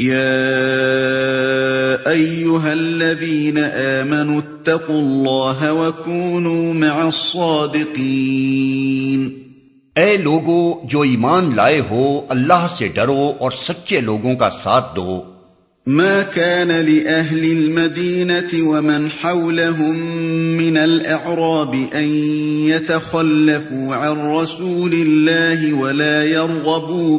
يا أيها الذين آمنوا اتقوا الله وكونوا مع الصادقين اے لوگو جو ایمان لائے ہو اللہ سے ڈرو اور سچے لوگوں کا ساتھ دو۔ ما كان لأهل المدينة ومن حولهم من الأعراب أن يتخلفوا عن رسول الله ولا يرغبوا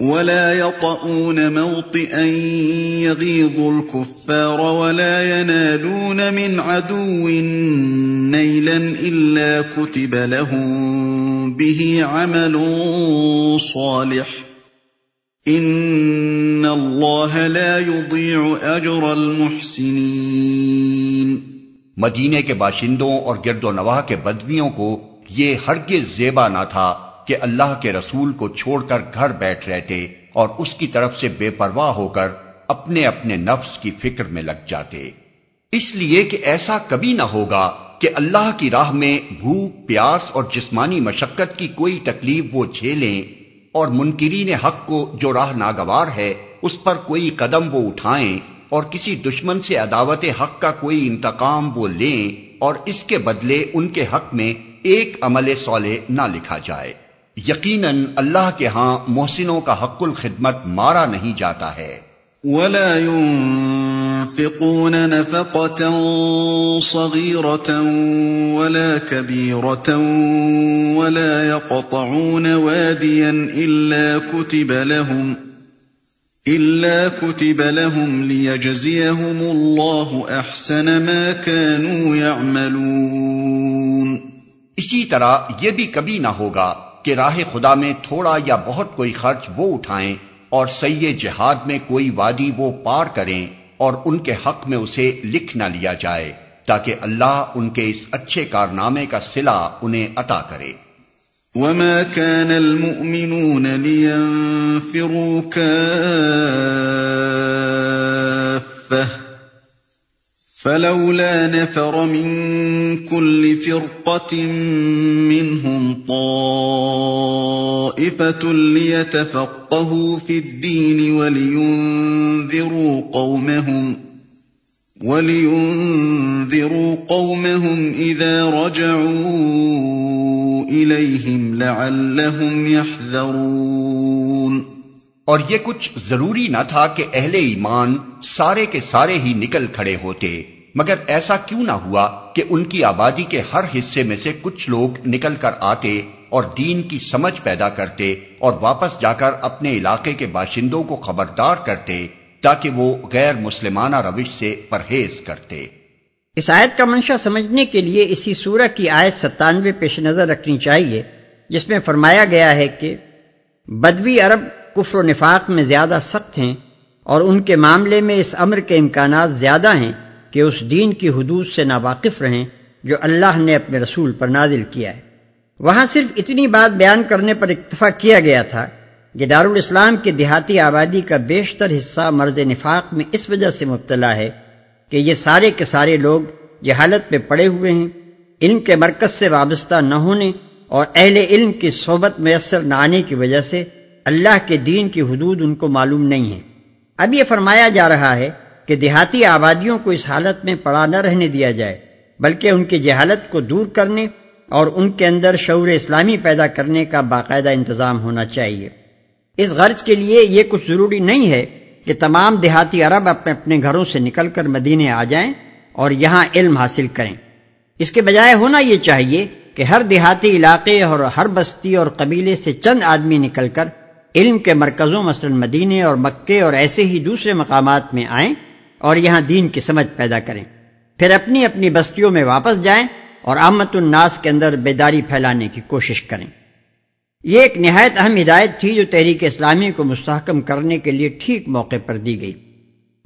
ولا يطؤون موطئا يغيظ الكفار ولا ينالون من عدو نيلا إلا كتب لهم به عمل صالح ۖ. ان اللہ لا يضيع اجر المحسنین مدینے کے باشندوں اور گرد و نواح کے بدویوں کو یہ ہرگز زیبا نہ تھا۔ کہ اللہ کے رسول کو چھوڑ کر گھر بیٹھ رہتے اور اس کی طرف سے بے پرواہ ہو کر اپنے اپنے نفس کی فکر میں لگ جاتے۔ اس لیے کہ ایسا کبھی نہ ہوگا کہ اللہ کی راہ میں بھوک، پیاس اور جسمانی مشقت کی کوئی تکلیف وہ جھیلیں اور منکرین حق کو جو راہ ناگوار ہے، اس پر کوئی قدم وہ اٹھائیں اور کسی دشمن سے عداوت حق کا کوئی انتقام وہ لیں اور اس کے بدلے ان کے حق میں ایک عمل صالح نہ لکھا جائے۔ یقیناً اللہ کے ہاں محسنوں کا حق الخدمت مارا نہیں جاتا ہے۔ ولا ينفقون نفقة صغيرة ولا كبيرة ولا يقطعون واديا إلا كتب لهم إلا كتب لهم ليجزيهم الله أحسن ما كانوا يعملون۔ اسی طرح یہ بھی کبھی نہ ہوگا کہ راہ خدا میں تھوڑا یا بہت کوئی خرچ وہ اٹھائیں اور سی جہاد میں کوئی وادی وہ پار کریں اور ان کے حق میں اسے لکھ نہ لیا جائے تاکہ اللہ ان کے اس اچھے کارنامے کا سلا انہیں عطا کرے۔ وما كان المؤمنون لينفروا فلولا نفر من كل فرقة منهم طائفة ليتفقهوا في الدين ولينذروا قومهم ولينذروا قومهم إذا رجعوا إليهم لعلهم يحذرون اور یہ کچھ ضروری نہ تھا کہ اہل ایمان سارے کے سارے ہی نکل کھڑے ہوتے، مگر ایسا کیوں نہ ہوا کہ ان کی آبادی کے ہر حصے میں سے کچھ لوگ نکل کر آتے اور دین کی سمجھ پیدا کرتے اور واپس جا کر اپنے علاقے کے باشندوں کو خبردار کرتے تاکہ وہ غیر مسلمانہ روش سے پرہیز کرتے۔ اس آیت کا منشا سمجھنے کے لیے اسی سورہ کی آیت ستانوے پیش نظر رکھنی چاہیے، جس میں فرمایا گیا ہے کہ بدوی عرب کفر و نفاق میں زیادہ سخت ہیں اور ان کے معاملے میں اس امر کے امکانات زیادہ ہیں کہ اس دین کی حدود سے ناواقف رہیں جو اللہ نے اپنے رسول پر نازل کیا ہے۔ وہاں صرف اتنی بات بیان کرنے پر اکتفا کیا گیا تھا کہ دارالاسلام کی دیہاتی آبادی کا بیشتر حصہ مرض نفاق میں اس وجہ سے مبتلا ہے کہ یہ سارے کے سارے لوگ جہالت پہ پڑے ہوئے ہیں علم کے مرکز سے وابستہ نہ ہونے اور اہل علم کی صحبت میسر نہ آنے کی وجہ سے اللہ کے دین کی حدود ان کو معلوم نہیں ہے اب یہ فرمایا جا رہا ہے کہ دیہاتی آبادیوں کو اس حالت میں پڑا نہ رہنے دیا جائے، بلکہ ان کی جہالت کو دور کرنے اور ان کے اندر شعور اسلامی پیدا کرنے کا باقاعدہ انتظام ہونا چاہیے۔ اس غرض کے لیے یہ کچھ ضروری نہیں ہے کہ تمام دیہاتی عرب اپنے اپنے گھروں سے نکل کر مدینے آ جائیں اور یہاں علم حاصل کریں۔ اس کے بجائے ہونا یہ چاہیے کہ ہر دیہاتی علاقے اور ہر بستی اور قبیلے سے چند آدمی نکل کر علم کے مرکزوں، مثلا مدینے اور مکے اور ایسے ہی دوسرے مقامات میں آئیں اور یہاں دین کی سمجھ پیدا کریں۔ پھر اپنی اپنی بستیوں میں واپس جائیں اور آمت الناس کے اندر بیداری پھیلانے کی کوشش کریں۔ یہ ایک نہایت اہم ہدایت تھی جو تحریک اسلامی کو مستحکم کرنے کے لیے ٹھیک موقع پر دی گئی۔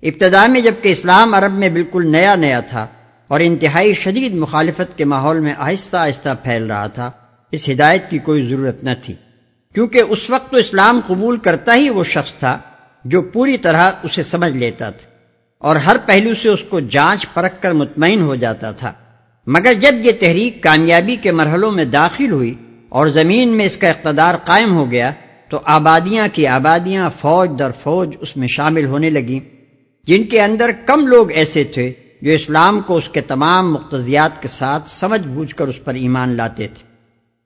ابتدا میں جبکہ اسلام عرب میں بالکل نیا نیا تھا اور انتہائی شدید مخالفت کے ماحول میں آہستہ آہستہ پھیل رہا تھا، اس ہدایت کی کوئی ضرورت نہ تھی۔ کیونکہ اس وقت تو اسلام قبول کرتا ہی وہ شخص تھا جو پوری طرح اسے سمجھ لیتا تھا اور ہر پہلو سے اس کو جانچ پرکھ کر مطمئن ہو جاتا تھا۔ مگر جب یہ تحریک کامیابی کے مرحلوں میں داخل ہوئی اور زمین میں اس کا اقتدار قائم ہو گیا، تو آبادیاں کی آبادیاں فوج در فوج اس میں شامل ہونے لگیں۔ جن کے اندر کم لوگ ایسے تھے جو اسلام کو اس کے تمام مقتضیات کے ساتھ سمجھ بوجھ کر اس پر ایمان لاتے تھے۔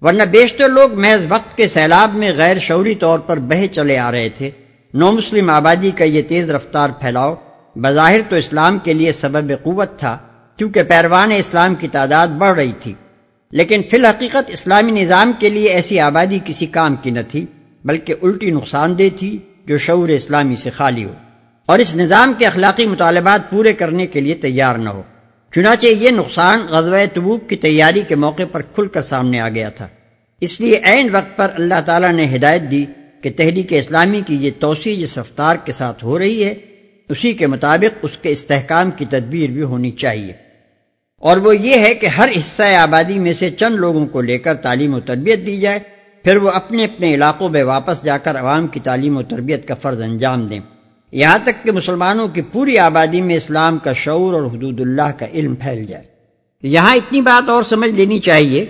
ورنہ بیشتر لوگ محض وقت کے سیلاب میں غیر شعوری طور پر بہے چلے آ رہے تھے۔ نو مسلم آبادی کا یہ تیز رفتار پھیلاؤ، بظاہر تو اسلام کے لیے سبب قوت تھا۔ کیونکہ پیروان اسلام کی تعداد بڑھ رہی تھی۔ لیکن فی الحقیقت اسلامی نظام کے لیے ایسی آبادی کسی کام کی نہ تھی، بلکہ الٹی نقصان دہ تھی جو شعور اسلامی سے خالی ہو۔ اور اس نظام کے اخلاقی مطالبات پورے کرنے کے لیے تیار نہ ہو۔ چنانچہ یہ نقصان غزوہ تبوک کی تیاری کے موقع پر کھل کر سامنے آ گیا تھا۔ اس لیے عین وقت پر اللہ تعالیٰ نے ہدایت دی کہ تحریک اسلامی کی یہ توسیع جس رفتار کے ساتھ ہو رہی ہے، اسی کے مطابق اس کے استحکام کی تدبیر بھی ہونی چاہیے۔ اور وہ یہ ہے کہ ہر حصہ آبادی میں سے چند لوگوں کو لے کر تعلیم و تربیت دی جائے، پھر وہ اپنے اپنے علاقوں میں واپس جا کر عوام کی تعلیم و تربیت کا فرض انجام دیں۔ یہاں تک کہ مسلمانوں کی پوری آبادی میں اسلام کا شعور اور حدود اللہ کا علم پھیل جائے۔ یہاں اتنی بات اور سمجھ لینی چاہیے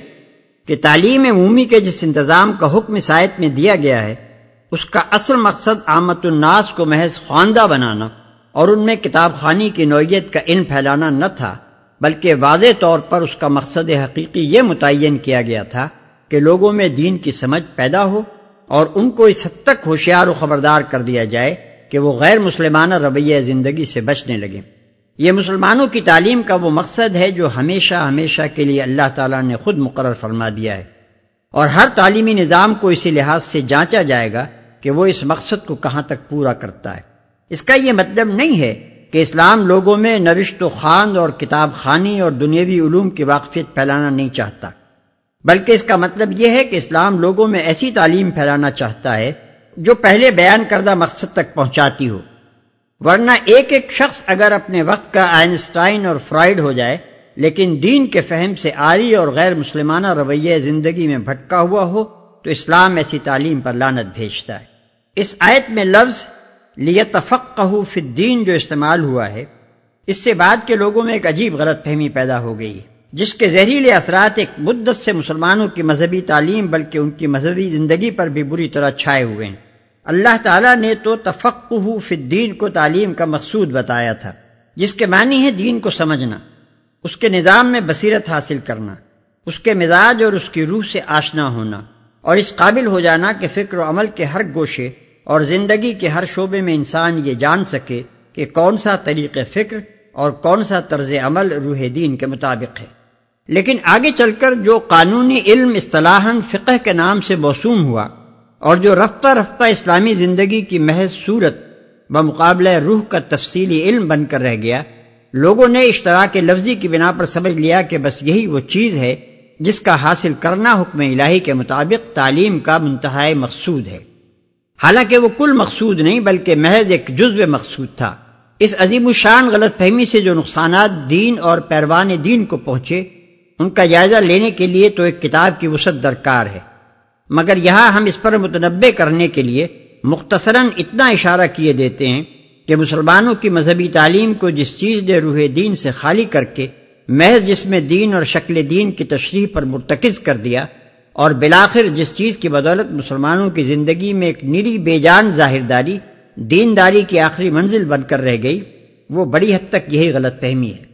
کہ تعلیم عمومی کے جس انتظام کا حکم سائت میں دیا گیا ہے، اس کا اصل مقصد آمد الناس کو محض خواندہ بنانا اور ان میں کتاب خانی کی نوعیت کا علم پھیلانا نہ تھا۔ بلکہ واضح طور پر اس کا مقصد حقیقی یہ متعین کیا گیا تھا کہ لوگوں میں دین کی سمجھ پیدا ہو اور ان کو اس حد تک ہوشیار و خبردار کر دیا جائے کہ وہ غیر مسلمانہ رویہ زندگی سے بچنے لگے۔ یہ مسلمانوں کی تعلیم کا وہ مقصد ہے جو ہمیشہ ہمیشہ کے لیے اللہ تعالیٰ نے خود مقرر فرما دیا ہے۔ اور ہر تعلیمی نظام کو اسی لحاظ سے جانچا جائے گا کہ وہ اس مقصد کو کہاں تک پورا کرتا ہے۔ اس کا یہ مطلب نہیں ہے کہ اسلام لوگوں میں نوشت و خواند اور کتاب خانی اور دنیاوی علوم کی واقفیت پھیلانا نہیں چاہتا۔ بلکہ اس کا مطلب یہ ہے کہ اسلام لوگوں میں ایسی تعلیم پھیلانا چاہتا ہے جو پہلے بیان کردہ مقصد تک پہنچاتی ہو۔ ورنہ ایک ایک شخص اگر اپنے وقت کا آئنسٹائن اور فرائڈ ہو جائے، لیکن دین کے فہم سے آری اور غیر مسلمانہ رویہ زندگی میں بھٹکا ہوا ہو، تو اسلام ایسی تعلیم پر لانت بھیجتا ہے۔ اس آیت میں لفظ لیتفق فی الدین جو استعمال ہوا ہے، اس سے بعد کے لوگوں میں ایک عجیب غلط فہمی پیدا ہو گئی، جس کے زہریلے اثرات ایک مدت سے مسلمانوں کی مذہبی تعلیم، بلکہ ان کی مذہبی زندگی پر بھی بری طرح چھائے ہوئے ہیں۔ اللہ تعالیٰ نے تو تفقہ فی الدین کو تعلیم کا مقصود بتایا تھا، جس کے معنی ہے دین کو سمجھنا، اس کے نظام میں بصیرت حاصل کرنا، اس کے مزاج اور اس کی روح سے آشنا ہونا، اور اس قابل ہو جانا کہ فکر و عمل کے ہر گوشے اور زندگی کے ہر شعبے میں انسان یہ جان سکے کہ کون سا طریق فکر اور کون سا طرز عمل روح دین کے مطابق ہے۔ لیکن آگے چل کر جو قانونی علم اصطلاحاً فقہ کے نام سے موسوم ہوا اور جو رفتہ رفتہ اسلامی زندگی کی محض صورت بمقابلہ روح کا تفصیلی علم بن کر رہ گیا، لوگوں نے اشتراک لفظی کی بنا پر سمجھ لیا کہ بس یہی وہ چیز ہے جس کا حاصل کرنا حکم الہی کے مطابق تعلیم کا منتہائی مقصود ہے۔ حالانکہ وہ کل مقصود نہیں بلکہ محض ایک جزو مقصود تھا۔ اس عظیم الشان غلط فہمی سے جو نقصانات دین اور پیروان دین کو پہنچے، ان کا جائزہ لینے کے لیے تو ایک کتاب کی وسعت درکار ہے۔ مگر یہاں ہم اس پر متنبع کرنے کے لیے مختصراً اتنا اشارہ کیے دیتے ہیں کہ مسلمانوں کی مذہبی تعلیم کو جس چیز نے روح دین سے خالی کر کے محض جس میں دین اور شکل دین کی تشریح پر مرتکز کر دیا اور بلاخر جس چیز کی بدولت مسلمانوں کی زندگی میں ایک نری بے جان ظاہرداری، دینداری کی آخری منزل بن کر رہ گئی، وہ بڑی حد تک یہی غلط فہمی ہے۔